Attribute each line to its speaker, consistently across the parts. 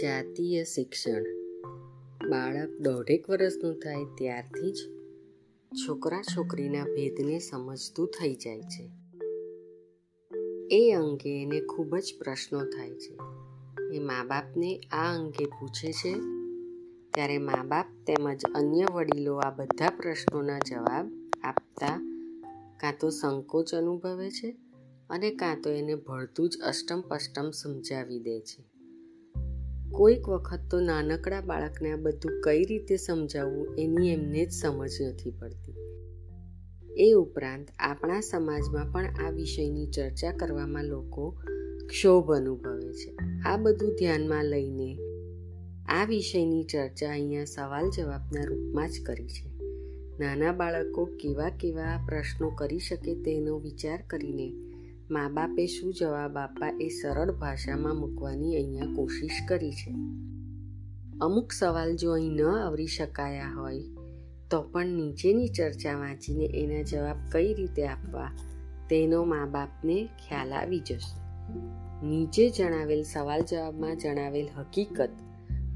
Speaker 1: જાતીય શિક્ષણ. બાળક દોઢેક વર્ષનું થાય ત્યારથી જ છોકરા છોકરીના ભેદને સમજતું થઈ જાય છે. એ અંગે એને ખૂબ જ પ્રશ્નો થાય છે. એ મા બાપને આ અંગે પૂછે છે. ત્યારે મા બાપ તેમજ અન્ય વડીલો આ બધા પ્રશ્નોના જવાબ આપતા કાં તો સંકોચ અનુભવે છે અને કાં તો એને ભળતું જ અષ્ટમ પષ્ટમ સમજાવી દે છે. કોઈક વખત તો નાનકડા બાળકને આ બધું કઈ રીતે સમજાવવું એની એમને જ સમજ નથી પડતી. એ ઉપરાંત આપણા સમાજમાં પણ આ વિષયની ચર્ચા કરવામાં લોકો ક્ષોભ અનુભવે છે. આ બધું ધ્યાનમાં લઈને આ વિષયની ચર્ચા અહીંયા સવાલ જવાબના રૂપમાં જ કરી છે. નાના બાળકો કેવા કેવા પ્રશ્નો કરી શકે તેનો વિચાર કરીને મા બાપે શું જવાબ આપવા એ સરળ ભાષામાં મૂકવાની અહીંયા કોશિશ કરી છે. અમુક સવાલ જો અહીં ન આવરી શકાયા હોય, તો પણ નીચેની ચર્ચા વાંચીને એના જવાબ કઈ રીતે આપવા, તેનો મા બાપને ખ્યાલ આવી જશે. નીચે જણાવેલ સવાલ જવાબમાં જણાવેલ હકીકત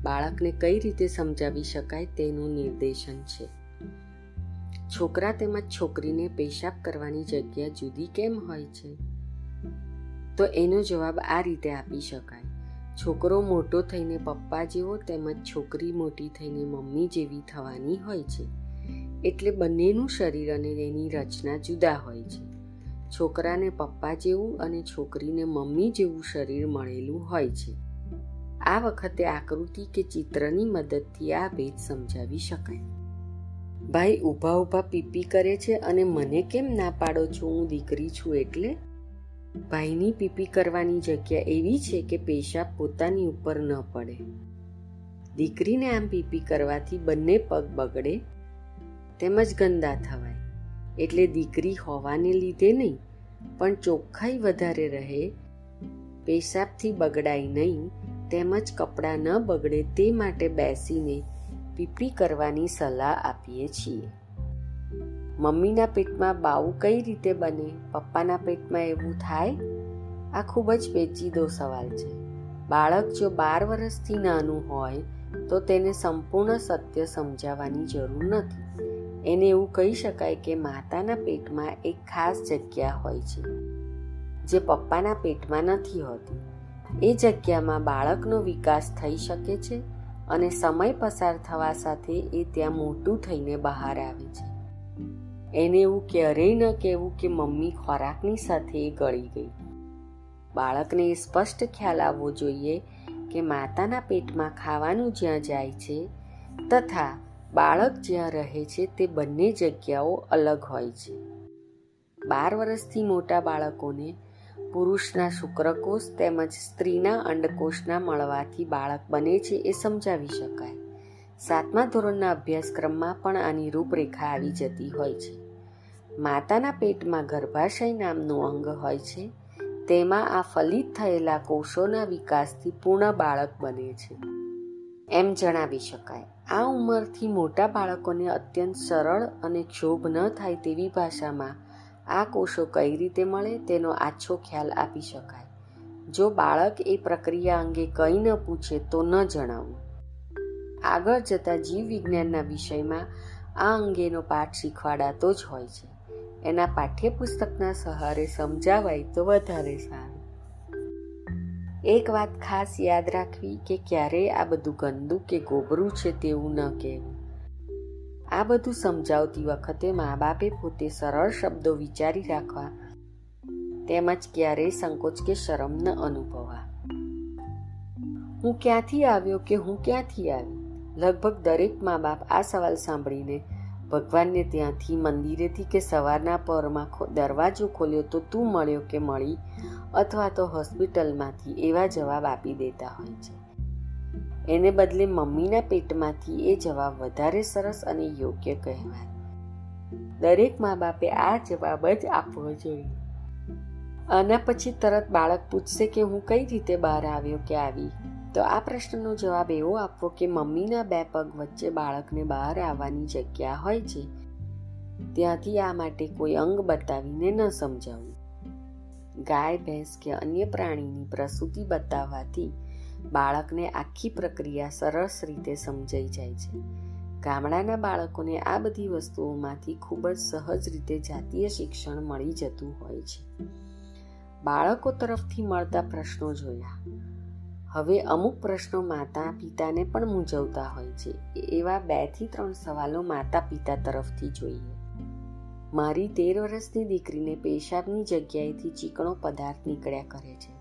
Speaker 1: બાળકને કઈ રીતે સમજાવી શકાય તેનું નિર્દેશન છે. છોકરા તેમજ છોકરીને પેશાબ કરવાની જગ્યા જુદી કેમ હોય છે? તો એનો જવાબ આ રીતે આપી શકાય. છોકરો મોટો થઈને પપ્પા જેવો તેમજ છોકરી મોટી થઈને મમ્મી જેવી થવાની હોય છે. એટલે બંનેનું શરીર અને એની રચના જુદા હોય છે. છોકરાને પપ્પા જેવું અને છોકરીને મમ્મી જેવું શરીર મળેલું હોય છે. આ વખતે આકૃતિ કે ચિત્રની મદદથી આ ભેદ સમજાવી શકાય. ભાઈ, ઊભા ઊભા પીપી કરે છે અને મને કેમ ના પાડો છો? હું દીકરી છું એટલે ભાઈની પીપી કરવાની જગ્યા એવી છે કે પેશાબ પોતાની ઉપર ન પડે. દીકરીને આમ પીપી કરવાથી બંને પગ બગડે, તેમજ ગંદા થવાય. એટલે દીકરી હોવાને લીધે નહીં, પણ ચોખ્ખાઈ વધારે રહે, પેશાબથી બગડાય નહીં, તેમજ કપડાં ન બગડે તે માટે બેસીને પીપી કરવાની સલાહ આપીએ છીએ. મમ્મીના પેટમાં બાવું કઈ રીતે બને, પપ્પાના પેટમાં એવું થાય? આ ખૂબ જ પેચીદો સવાલ છે. બાળક જો બાર વર્ષથી નાનું હોય, તો તેને સંપૂર્ણ સત્ય સમજાવવાની જરૂર નથી. એને એવું કહી શકાય કે માતાના પેટમાં એક ખાસ જગ્યા હોય છે, જે પપ્પાના પેટમાં નથી હોતી. એ જગ્યામાં બાળકનો વિકાસ થઈ શકે છે અને સમય પસાર થવા સાથે એ ત્યાં મોટું થઈને બહાર આવે છે. એને એવું ક્યારેય ન કહેવું કે મમ્મી ખોરાકની સાથે ગળી ગઈ. બાળકને એ સ્પષ્ટ ખ્યાલ આવવો જોઈએ કે માતાના પેટમાં ખાવાનું જ્યાં જાય છે તથા બાળક જ્યાં રહે છે તે બંને જગ્યાઓ અલગ હોય છે. બાર વર્ષથી મોટા બાળકોને પુરુષના શુક્રકોષ તેમજ સ્ત્રીના અંડકોષના મળવાથી બાળક બને છે એ સમજાવી શકાય. સાતમા ધોરણના અભ્યાસક્રમમાં પણ આની રૂપરેખા આવી જતી હોય છે. માતાના પેટમાં ગર્ભાશય નામનું અંગ હોય છે. તેમાં આ ફલિત થયેલા કોષોના વિકાસથી પૂર્ણ બાળક બને છે. એમ જણાવી શકાય. આ ઉંમરથી મોટા બાળકોને અત્યંત સરળ અને ક્ષોભ ન થાય તેવી ભાષામાં આ કોષો કઈ રીતે મળે તેનો આછો ખ્યાલ આપી શકાય. જો બાળક એ પ્રક્રિયા અંગે કંઈ ન પૂછે તો ન જણાવવું આગળ જતા જીવ વિજ્ઞાનના વિષયમાં આ અંગેનો પાઠ શીખવાડાતો જ હોય છે. એના પાઠ્યપુસ્તકના સહારે સમજાવાય તો વધારે સારું. એક વાત ખાસ યાદ રાખવી કે ક્યારેય આ બધું ગંદુ કે ગોબરું છે તેવું ન કહેવું. આ બધું સમજાવતી વખતે મા બાપે પોતે સરળ શબ્દો વિચારી રાખવા, તેમજ ક્યારેય સંકોચ કે શરમ ન અનુભવા હું ક્યાંથી આવ્યો કે હું ક્યાંથી આવી? લગભગ દરેક મા બાપ આ સવાલ સાંભળીને ભગવાનને ત્યાંથી મંદિરેથી કે સવારના પરમાં દરવાજો ખોલ્યો તો તું મળ્યો કે મળી? અથવા તો હોસ્પિટલમાંથી એવા જવાબ આપી દેતા હોય છે. એને બદલે મમ્મીના પેટમાંથી એ જવાબ વધારે સરસ અને યોગ્ય કહેવાય. દરેક મા બાપે આ જવાબ જ આપવો જોઈએ. આના પછી તરત બાળક પૂછશે કે હું કઈ રીતે બહાર આવ્યો કે આવી? તો આ પ્રશ્નનો જવાબ એવો આપવો કે મમ્મીના બે પગ વચ્ચે બાળકને બહાર આવવાની જગ્યા હોય છે. ત્યાંથી આ માટે કોઈ અંગ બતાવીને ન સમજાવવું ગાય, ભેંસ કે અન્ય પ્રાણીની પ્રસૂતિ બતાવવાથી બાળકને આખી પ્રક્રિયા સરસ રીતે સમજાઈ જાય છે. ગામડાના બાળકોને આ બધી વસ્તુઓમાંથી ખૂબ જ સહજ રીતે જાતીય શિક્ષણ મળી જતું હોય છે. બાળકો તરફથી મળતા પ્રશ્નો જોયા. હવે અમુક પ્રશ્નો માતા પિતાને પણ મૂંઝવતા હોય છે. એવા બેથી ત્રણ સવાલો માતા પિતા તરફથી જોઈએ. મારી તેર વર્ષની દીકરીને પેશાબની જગ્યાએથી ચીકણો પદાર્થ નીકળ્યા કરે છે.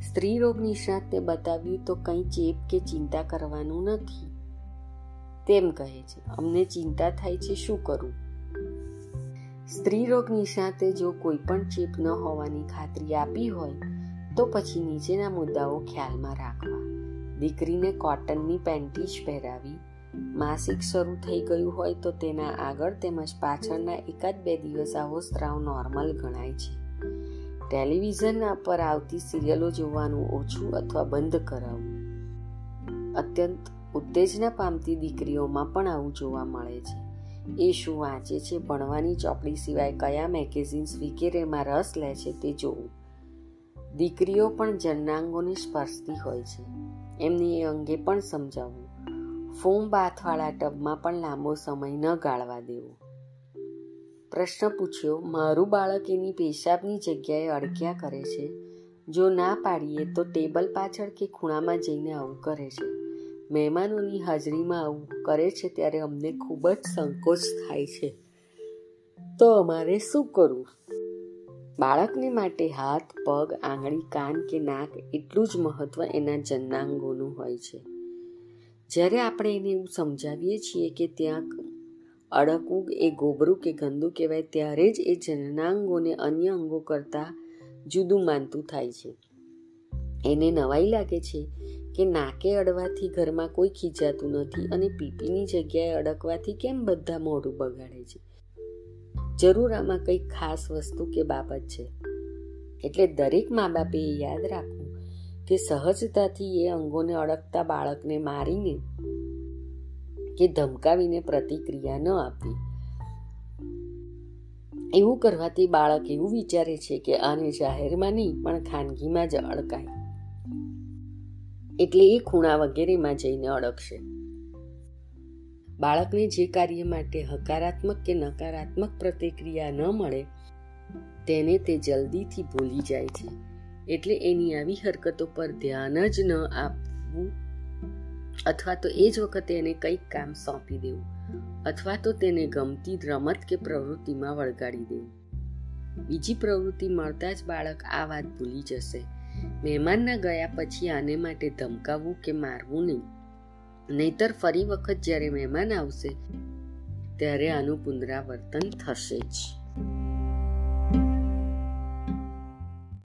Speaker 1: સ્ત્રી રોગ નિષ્ણાતને બતાવ્યું તો કંઈ ચેપ કે ચિંતા કરવાનું નથી. તેમ કહે છે. અમને ચિંતા થાય છે, શું કરવું સ્ત્રી રોગ નિષ્ણાતે જો કોઈ પણ ચેપ ન હોવાની ખાતરી આપી હોય તો પછી નીચેના મુદ્દાઓ ખ્યાલમાં રાખવા. દીકરીને કોટનની પેન્ટીજ પહેરાવી. માસિક શરૂ થઈ ગયું હોય તો તેના આગળ તેમજ પાછળના એકાદ બે દિવસ આવો સ્ત્રાવ નોર્મલ ગણાય છે. ટેલિવિઝન પર આવતી સિરિયલો જોવાનું ઓછું અથવા બંધ કરાવવું. અત્યંત ઉત્તેજના પામતી દીકરીઓમાં પણ આવું જોવા મળે છે. એ શું વાંચે છે ભણવાની ચોપડી સિવાય કયા મેગેઝિન્સ વગેરેમાં રસ લે છે તે જોવું. દીકરીઓ પણ જન્નાંગોને સ્પર્શતી હોય છે. એમને એ અંગે પણ સમજાવવું ફોમ બાથવાળા ટબમાં પણ લાંબો સમય ન ગાળવા દેવો. પ્રશ્ન પૂછ્યો, મારું બાળક એની પેશાબની જગ્યાએ અડક્યા કરે છે? જો ના પાડીએ તો ટેબલ પાછળ કે ખૂણામાં જઈને આવું કરે છે? મહેમાનોની હાજરીમાં આવું કરે છે ત્યારે અમને ખૂબ જ સંકોચ થાય છે. તો અમારે શું કરવું? બાળકને માટે હાથ, પગ, આંગળી, કાન કે નાક એટલું જ મહત્વ એના જન્નાંગોનું હોય છે. જ્યારે આપણે એને એવું સમજાવીએ છીએ કે ત્યાં અડકવું એ ગોબરું કે ગંદુ કહેવાય, ત્યારે જ એ જનનાંગોને અન્ય અંગો કરતાં જુદું માનતું થાય છે. એને નવાઈ લાગે છે કે નાકે અડવાથી ઘરમાં કોઈ ખીજાતું નથી અને પીપીની જગ્યાએ અડકવાથી કેમ બધા મોઢું બગાડે છે? જરૂર આમાં કંઈક ખાસ વસ્તુ કે બાબત છે? એટલે દરેક મા બાપે યાદ રાખવું કે સહજતાથી એ અંગોને અડકતા બાળકને મારીને કે ધમકાવીને પ્રતિક્રિયા ન આપવી. એવું કરવાથી બાળક એવું વિચારે છે કે આને જાહેરમાં નહીં, પણ ખાનગીમાં જ અડકાય. એટલે એ ખૂણા વગેરેમાં જઈને અડકશે. બાળકને જે કાર્ય માટે હકારાત્મક કે નકારાત્મક પ્રતિક્રિયા ન મળે, તેને તે જલ્દીથી ભૂલી જાય છે. એટલે એની આવી હરકતો પર ધ્યાન જ ન આપવું અથવા તો એ જ વખતે એને કંઈક કામ સોંપી દેવું અથવા તો તેને ગમતી રમત કે પ્રવૃત્તિમાં વળગાડી દેવું. બીજી પ્રવૃત્તિ મળતા જ બાળક આ વાત ભૂલી જશે. મહેમાનના ગયા પછી આને માટે ધમકાવવું કે મારવું નહીં. નહીતર ફરી વખત જ્યારે મહેમાન આવશે ત્યારે આનું પુનરાવર્તન થશે જ.